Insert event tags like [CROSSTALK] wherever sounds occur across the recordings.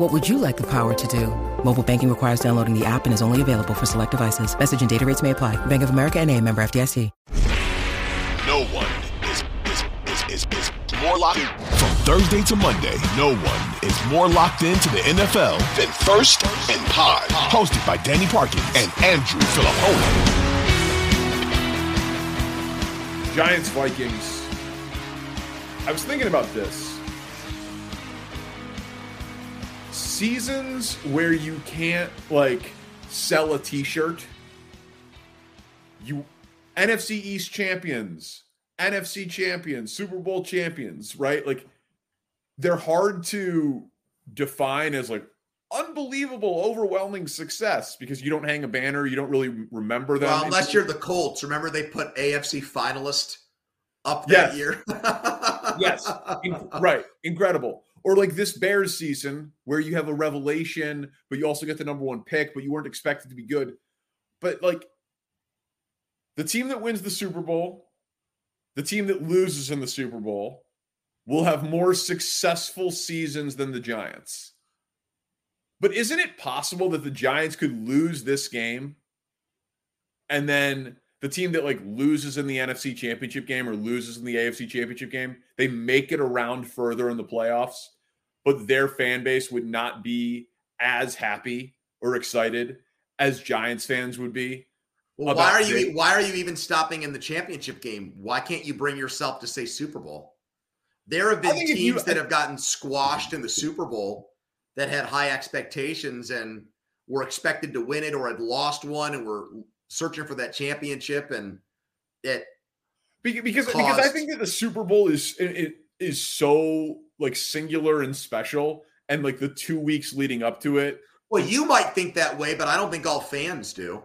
What would you like the power to do? Mobile banking requires downloading the app and is only available for select devices. Message and data rates may apply. Bank of America and a member FDIC. No one is, is, is, is, is more locked in. From Thursday to Monday, no one is more locked into the NFL than First and Pod. Hosted by Danny Parkins and Andrew Fillipponi. Giants Vikings. I was thinking about this. Seasons where you can't like sell a t-shirt. You NFC East champions, NFC champions, Super Bowl champions, right? Like they're hard to define as like unbelievable, overwhelming success because you don't hang a banner, you don't really remember them. Well, unless you're the Colts. Remember they put AFC finalist up that yes. year. [LAUGHS] yes, In- right, incredible. Or like this Bears season where you have a revelation, but you also get the number one pick, but you weren't expected to be good. But like the team that wins the Super Bowl, the team that loses in the Super Bowl, will have more successful seasons than the Giants. But isn't it possible that the Giants could lose this game and then the team that like loses in the NFC championship game or loses in the AFC championship game, they make it around further in the playoffs, but their fan base would not be as happy or excited as Giants fans would be well, why are you why are you even stopping in the championship game? Why can't you bring yourself to say Super Bowl? There have been teams you, that have gotten squashed in the Super Bowl that had high expectations and were expected to win it or had lost one and were searching for that championship and it because because, because I think that the Super Bowl is it is so like singular and special and like the 2 weeks leading up to it. Well, you might think that way, but I don't think all fans do.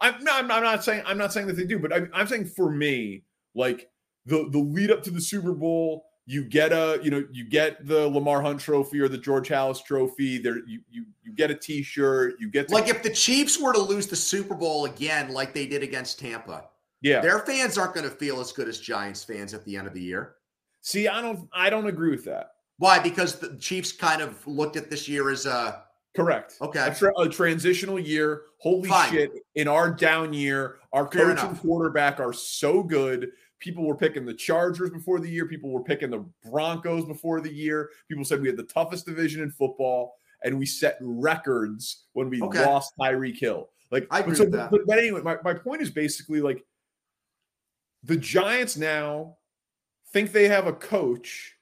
I'm not, I'm not saying I'm not saying that they do, but I'm, I'm saying for me, like the the lead up to the Super Bowl, you get a you know you get the Lamar Hunt Trophy or the George Halas Trophy. There you you you get a T-shirt. You get to- like if the Chiefs were to lose the Super Bowl again, like they did against Tampa. Yeah, their fans aren't going to feel as good as Giants fans at the end of the year. See, I don't I don't agree with that. Why? Because the Chiefs kind of looked at this year as a Correct. Okay. A, tra- a transitional year. Holy Fine. shit. In our down year, our coach and quarterback are so good. People were picking the Chargers before the year. People were picking the Broncos before the year. People said we had the toughest division in football, and we set records when we okay. lost Tyreek Hill. Like I agree so, with that. But, but anyway, my, my point is basically like the Giants now think they have a coach.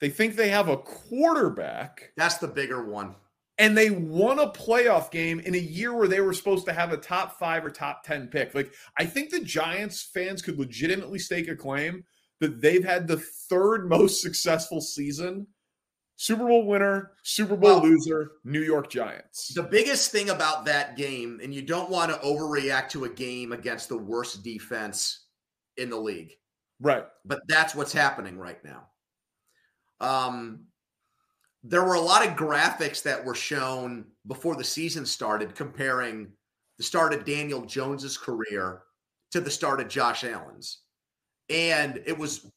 They think they have a quarterback. That's the bigger one and they won a playoff game in a year where they were supposed to have a top five or top 10 pick. Like, I think the Giants fans could legitimately stake a claim that they've had the third most successful season. Super Bowl winner, Super Bowl well, loser, New York Giants. The biggest thing about that game, and you don't want to overreact to a game against the worst defense in the league. Right. But that's what's happening right now. Um, there were a lot of graphics that were shown before the season started comparing the start of Daniel Jones's career to the start of Josh Allen's. And it was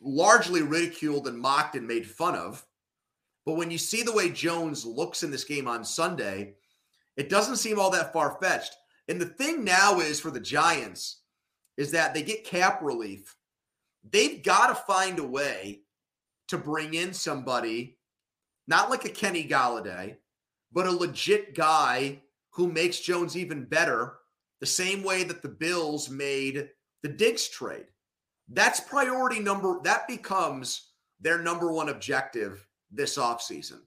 largely ridiculed and mocked and made fun of. But when you see the way Jones looks in this game on Sunday, it doesn't seem all that far fetched. And the thing now is for the Giants is that they get cap relief. They've got to find a way to bring in somebody, not like a Kenny Golladay, but a legit guy who makes Jones even better, the same way that the Bills made the Diggs trade. That's priority number, that becomes their number one objective this offseason.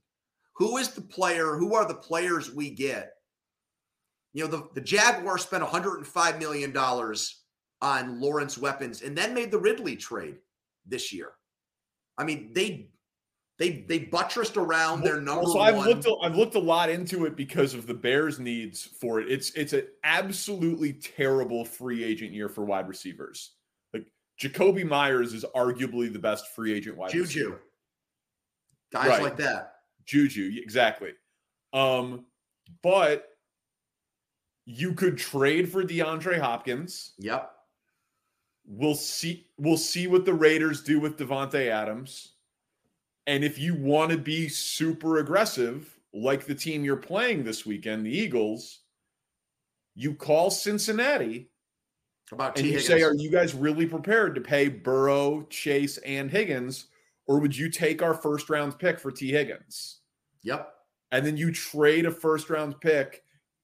Who is the player? Who are the players we get? You know, the, the Jaguars spent $105 million on Lawrence weapons and then made the Ridley trade this year. I mean, they they they buttressed around their number. So I've one. looked I've looked a lot into it because of the Bears' needs for it. It's it's an absolutely terrible free agent year for wide receivers. Like Jakobi Meyers is arguably the best free agent wide Juju. receiver. Guys right. like that. Juju, exactly. Um, but you could trade for DeAndre Hopkins. Yep. We'll see. We'll see what the Raiders do with Davante Adams. And if you want to be super aggressive, like the team you're playing this weekend, the Eagles, you call Cincinnati about and T. you Higgins. say, "Are you guys really prepared to pay Burrow, Chase, and Higgins, or would you take our first round pick for T. Higgins?" Yep. And then you trade a first round pick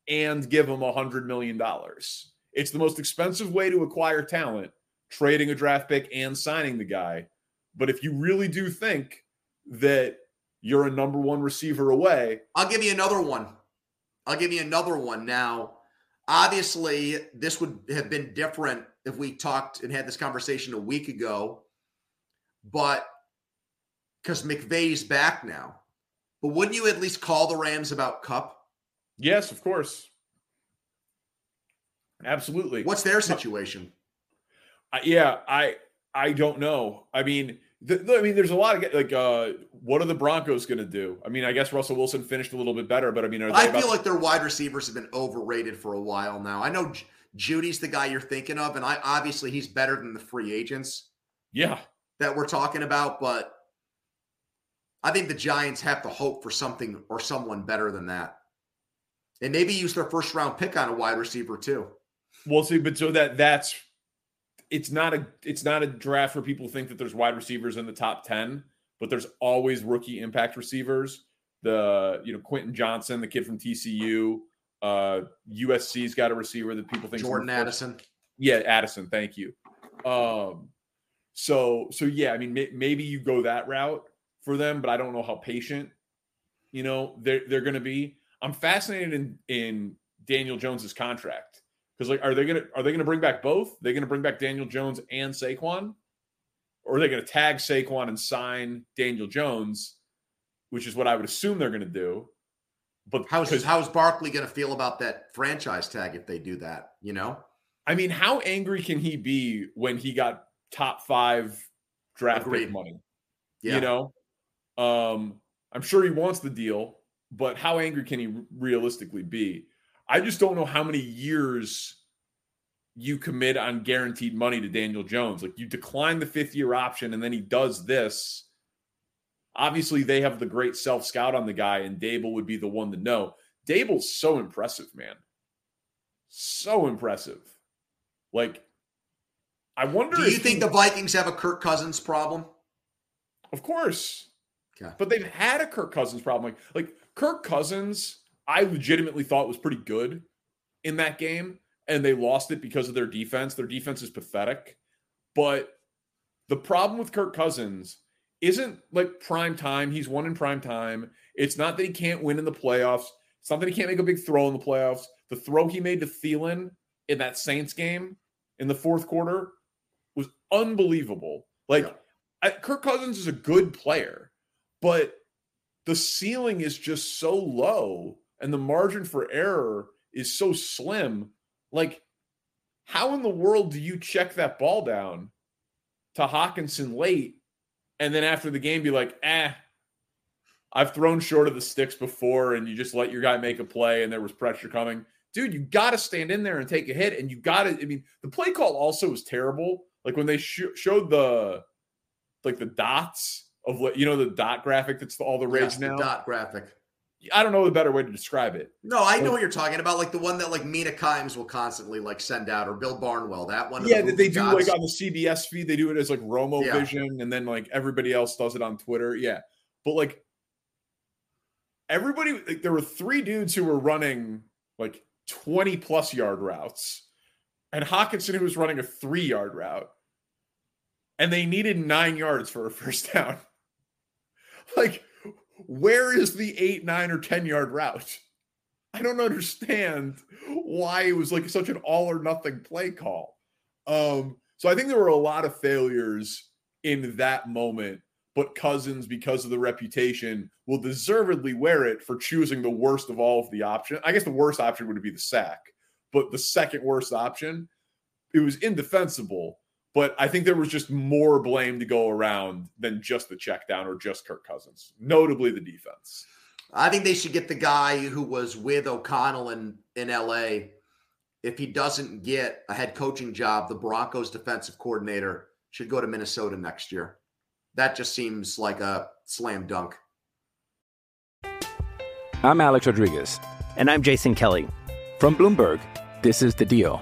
and give them a hundred million dollars. It's the most expensive way to acquire talent trading a draft pick and signing the guy. But if you really do think that you're a number one receiver away, I'll give you another one. I'll give you another one. Now, obviously, this would have been different if we talked and had this conversation a week ago, but because McVay's back now. But wouldn't you at least call the Rams about Kupp? Yes, of course. Absolutely. What's their situation? Uh, yeah, I I don't know. I mean, the, I mean, there's a lot of like, uh, what are the Broncos going to do? I mean, I guess Russell Wilson finished a little bit better, but I mean, I feel like their wide receivers have been overrated for a while now. I know J- Jeudy's the guy you're thinking of, and I obviously he's better than the free agents. Yeah, that we're talking about, but I think the Giants have to hope for something or someone better than that, and maybe use their first round pick on a wide receiver too. We'll see, but so that that's it's not a it's not a draft where people think that there's wide receivers in the top 10 but there's always rookie impact receivers. The you know quentin johnston the kid from tcu uh usc's got a receiver that people think jordan addison. Yeah addison thank you. Um so so yeah i mean may, maybe you go that route for them but i don't know how patient you know they're they're going to be. I'm fascinated in in daniel jones's contract because like, are they gonna are they gonna bring back both? They're gonna bring back Daniel Jones and Saquon, or are they gonna tag Saquon and sign Daniel Jones, which is what I would assume they're gonna do. But how's how's Barkley gonna feel about that franchise tag if they do that? You know, I mean, how angry can he be when he got top five draft pick money? Yeah. You know, um, I'm sure he wants the deal, but how angry can he realistically be? I just don't know how many years you commit on guaranteed money to Daniel Jones. Like you decline the fifth year option and then he does this. Obviously, they have the great self scout on the guy, and Daboll would be the one to know. Daboll's so impressive, man. So impressive. Like, I wonder. Do you think he, the Vikings have a Kirk Cousins problem? Of course. Okay. But they've had a Kirk Cousins problem. Like, like Kirk Cousins I legitimately thought was pretty good in that game, and they lost it because of their defense. Their defense is pathetic. But the problem with Kirk Cousins isn't like prime time. He's won in prime time. It's not that he can't win in the playoffs. It's not that he can't make a big throw in the playoffs. The throw he made to Thielen in that Saints game in the fourth quarter was unbelievable. Like, yeah. I, Kirk Cousins is a good player, but the ceiling is just so low and the margin for error is so slim. Like, how in the world do you check that ball down to Hockenson late and then after the game be like, eh, I've thrown short of the sticks before and you just let your guy make a play and there was pressure coming? dude, you got to stand in there and take a hit. And you got to, I mean, the play call also was terrible. Like when they sh- showed the, like the dots of what, you know, the dot graphic that's all the rage yes, now. The dot graphic. I don't know the better way to describe it. No, I know what you're talking about. Like the one that like Mina Kimes will constantly like send out, or Bill Barnwell. That one. Yeah, that they do like on the CBS feed. They do it as like Romo yeah. Vision, and then like everybody else does it on Twitter. Yeah, but like everybody, like, there were three dudes who were running like 20 plus yard routes, and Hockenson who was running a three yard route, and they needed nine yards for a [LAUGHS] first down. like where is the eight, nine, or 10 yard route? I don't understand why it was like such an all or nothing play call. Um, so I think there were a lot of failures in that moment, but Cousins, because of the reputation, will deservedly wear it for choosing the worst of all of the options. I guess the worst option would be the sack, but the second worst option, it was indefensible. But I think there was just more blame to go around than just the check down or just Kirk Cousins, notably the defense. I think they should get the guy who was with O'Connell in, in LA. If he doesn't get a head coaching job, the Broncos defensive coordinator should go to Minnesota next year. That just seems like a slam dunk. I'm Alex Rodriguez. And I'm Jason Kelly. From Bloomberg, this is The Deal.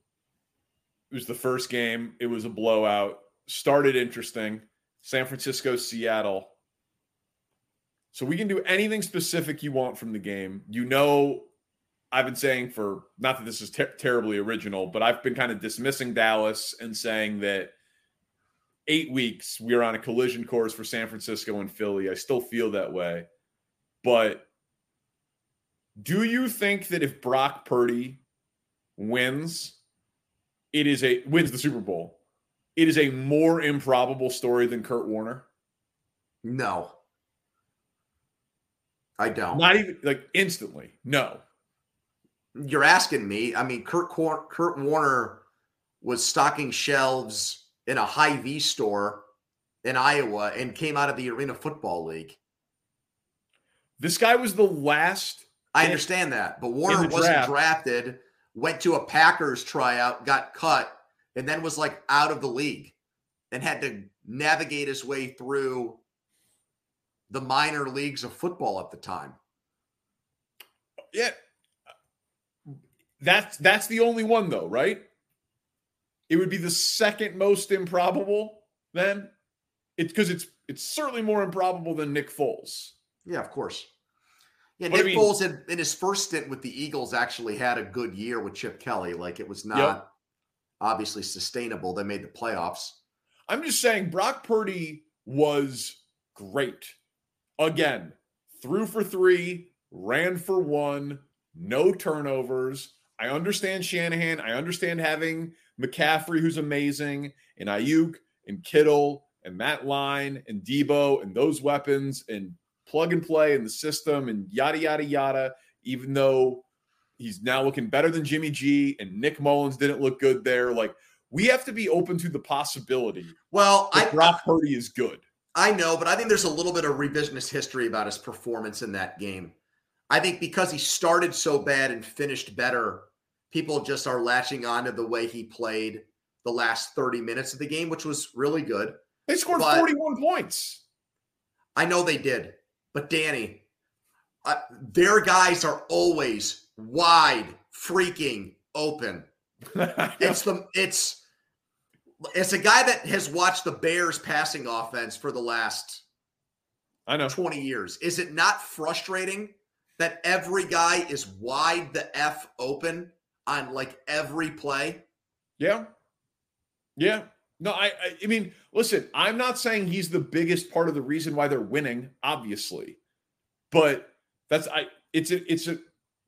it was the first game. It was a blowout. Started interesting. San Francisco, Seattle. So we can do anything specific you want from the game. You know, I've been saying for not that this is ter- terribly original, but I've been kind of dismissing Dallas and saying that eight weeks we are on a collision course for San Francisco and Philly. I still feel that way. But do you think that if Brock Purdy wins, it is a wins the Super Bowl, it is a more improbable story than Kurt Warner? No. I don't. Not even like instantly. No. You're asking me. I mean, Kurt Kurt Warner was stocking shelves in a Hy-Vee store in Iowa and came out of the Arena Football League. This guy was the last. I understand that, but Warner wasn't draft. drafted went to a Packers tryout, got cut, and then was like out of the league and had to navigate his way through the minor leagues of football at the time. Yeah. That's that's the only one though, right? It would be the second most improbable then. It's because it's it's certainly more improbable than Nick Foles. Yeah, of course. Yeah, Nick mean, Foles had, in his first stint with the Eagles actually had a good year with Chip Kelly. Like it was not yep. obviously sustainable. They made the playoffs. I'm just saying Brock Purdy was great. Again, threw for three, ran for one, no turnovers. I understand Shanahan. I understand having McCaffrey, who's amazing, and Aiyuk and Kittle and that line and Deebo and those weapons and plug and play in the system and yada, yada, yada, even though he's now looking better than Jimmy G and Nick Mullens didn't look good there. Like, we have to be open to the possibility. Well, I Brock Purdy is good. I know, but I think there's a little bit of revisionist history about his performance in that game. I think because he started so bad and finished better, people just are latching on to the way he played the last 30 minutes of the game, which was really good. They scored but 41 points. I know they did. But Danny, uh, their guys are always wide freaking open. [LAUGHS] it's the it's it's a guy that has watched the Bears passing offense for the last I know 20 years. Is it not frustrating that every guy is wide the F open on like every play? Yeah. Yeah. No, I, I, mean, listen, I'm not saying he's the biggest part of the reason why they're winning, obviously, but that's I. It's a, it's a.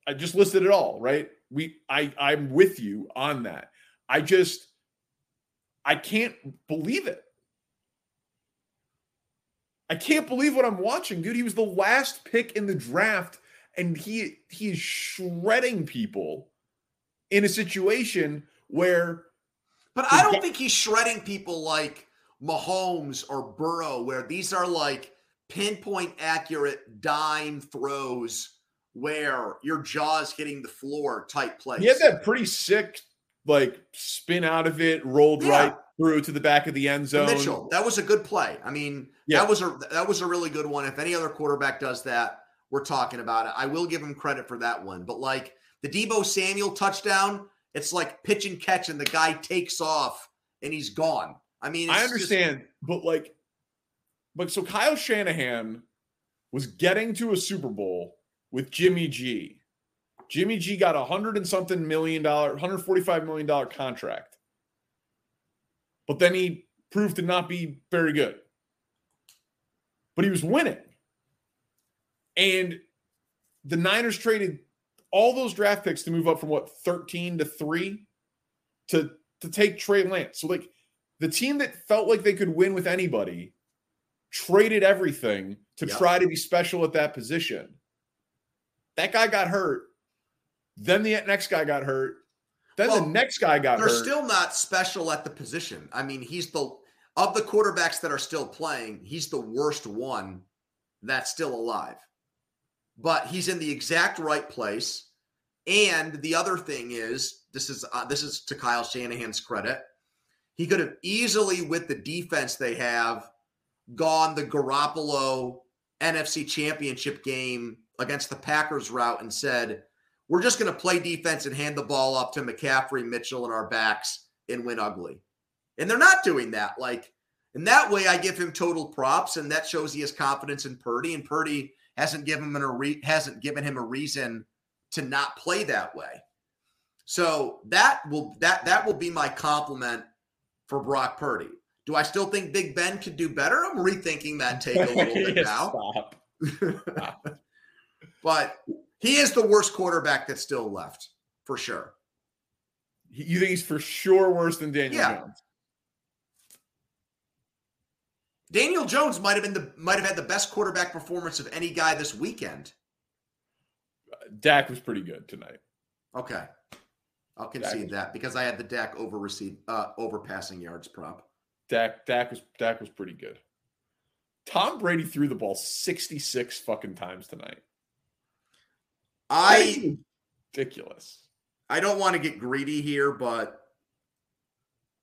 I just listed it all, right? We, I, I'm with you on that. I just I can't believe it. I can't believe what I'm watching, dude. He was the last pick in the draft, and he he is shredding people in a situation where. But I don't think he's shredding people like Mahomes or Burrow, where these are like pinpoint accurate dime throws where your jaw's hitting the floor type plays. He had that pretty sick, like spin out of it, rolled yeah. right through to the back of the end zone. Mitchell, that was a good play. I mean, yeah. that was a that was a really good one. If any other quarterback does that, we're talking about it. I will give him credit for that one. But like the Deebo Samuel touchdown, it's like pitch and catch, and the guy takes off and he's gone. I mean, I understand, just... but like, but so Kyle Shanahan was getting to a Super Bowl with Jimmy G. Jimmy G got a hundred and something million dollar, hundred forty five million dollar contract but then he proved to not be very good. But he was winning. And the Niners traded all those draft picks to move up from what 13 to 3 to to take Trey Lance. So like the team that felt like they could win with anybody traded everything to yep. try to be special at that position. That guy got hurt. Then the next guy got hurt. Then well, the next guy got they're hurt. still not special at the position. I mean, he's the of the quarterbacks that are still playing, he's the worst one that's still alive. But he's in the exact right place. And the other thing is, this is uh, this is to Kyle Shanahan's credit. He could have easily, with the defense they have, gone the Garoppolo NFC Championship game against the Packers route and said, we're just going to play defense and hand the ball up to McCaffrey, Mitchell, and our backs and win ugly. And they're not doing that. Like, in that way, I give him total props, and that shows he has confidence in Purdy. And Purdy hasn't given him a re- hasn't given him a reason to not play that way. So that will that that will be my compliment for Brock Purdy. Do I still think Big Ben could do better? I'm rethinking that take a little bit [LAUGHS] now. [LAUGHS] but he is the worst quarterback that's still left, for sure. You think he's for sure worse than Daniel yeah. Jones? Daniel Jones might have been the might have had the best quarterback performance of any guy this weekend. Dak was pretty good tonight. Okay. I'll concede that because I had the Dak over receive uh over passing yards prop. Dak Dak was Dak was pretty good. Tom Brady threw the ball 66 fucking times tonight. I ridiculous. I don't want to get greedy here, but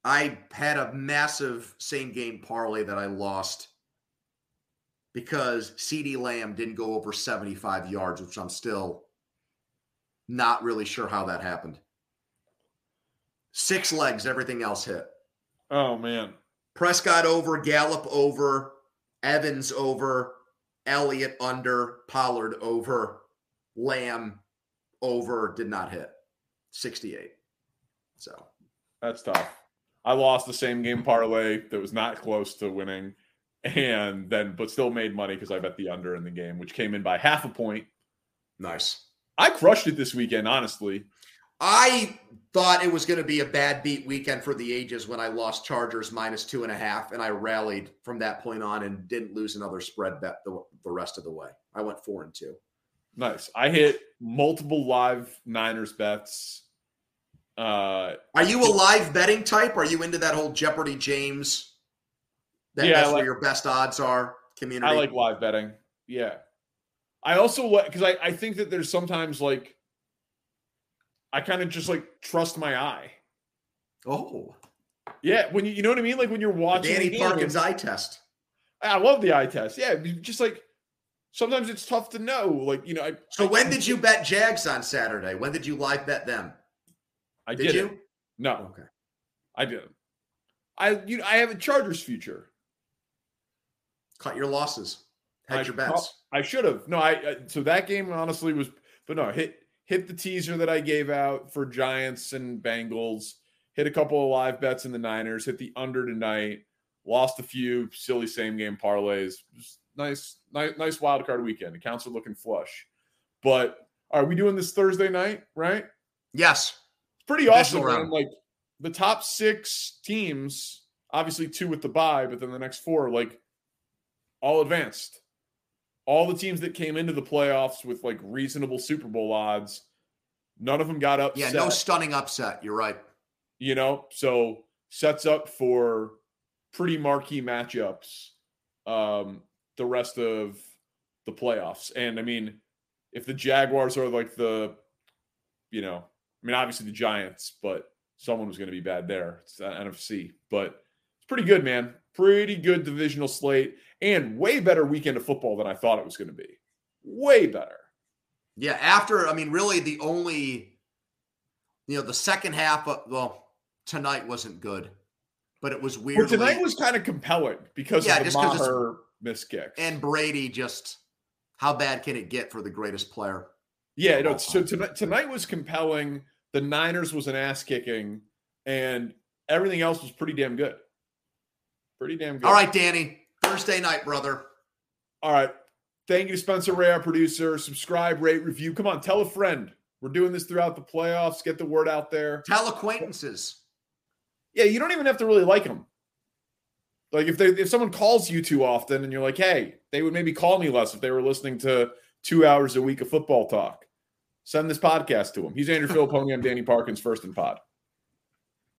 I had a massive same game parlay that I lost because CeeDee Lamb didn't go over 75 yards, which I'm still not really sure how that happened. Six legs, everything else hit. Oh man. Prescott over, Gallup over, Evans over, Elliott under, Pollard over. Lamb over did not hit 68. So that's tough. I lost the same game parlay that was not close to winning and then but still made money because I bet the under in the game, which came in by half a point. Nice. I crushed it this weekend, honestly. I thought it was going to be a bad beat weekend for the ages when I lost Chargers minus two and a half, and I rallied from that point on and didn't lose another spread bet the, the rest of the way. I went four and two. Nice. I hit multiple live Niners bets. Uh, Are you a live betting type? Are you into that whole Jeopardy James? That, yeah, that's like, where your best odds are. Community. I like live betting. Yeah. I also like because I, I think that there's sometimes like I kind of just like trust my eye. Oh. Yeah, when you you know what I mean? Like when you're watching Danny Parkins eye test. I love the eye test. Yeah, just like sometimes it's tough to know. Like, you know, I, So when did you bet Jags on Saturday? When did you live bet them? I did you? No. Okay. I didn't. I you know, I have a Chargers future. Cut your losses. Hedge your bets. I should have. No, I, I so that game honestly was but no, hit hit the teaser that I gave out for Giants and Bengals. Hit a couple of live bets in the Niners, hit the under tonight, lost a few silly same game parlays. Just nice, nice, nice wild card weekend. Accounts are looking flush. But are we doing this Thursday night? Right? Yes. Pretty awesome. Man. Like the top six teams, obviously two with the bye, but then the next four, like all advanced. All the teams that came into the playoffs with like reasonable Super Bowl odds, none of them got upset. Yeah, no stunning upset. You're right. You know, so sets up for pretty marquee matchups um, the rest of the playoffs. And I mean, if the Jaguars are like the, you know, I mean, obviously the Giants, but someone was going to be bad there. It's NFC, but it's pretty good, man. Pretty good divisional slate and way better weekend of football than I thought it was going to be. Way better. Yeah. After, I mean, really the only, you know, the second half of, well, tonight wasn't good, but it was weird. Well, tonight was kind of compelling because yeah, of the Maher miss kicks. And Brady just, how bad can it get for the greatest player? Yeah, no, so tonight, tonight was compelling. The Niners was an ass kicking, and everything else was pretty damn good. Pretty damn good. All right, Danny. Thursday night, brother. All right. Thank you to Spencer Ray, our producer. Subscribe, rate, review. Come on, tell a friend. We're doing this throughout the playoffs. Get the word out there. Tell acquaintances. Yeah, you don't even have to really like them. Like if they if someone calls you too often and you're like, hey, they would maybe call me less if they were listening to two hours a week of football talk. Send this podcast to him. He's Andrew Fillipponi. I'm Danny Parkins, first and pod.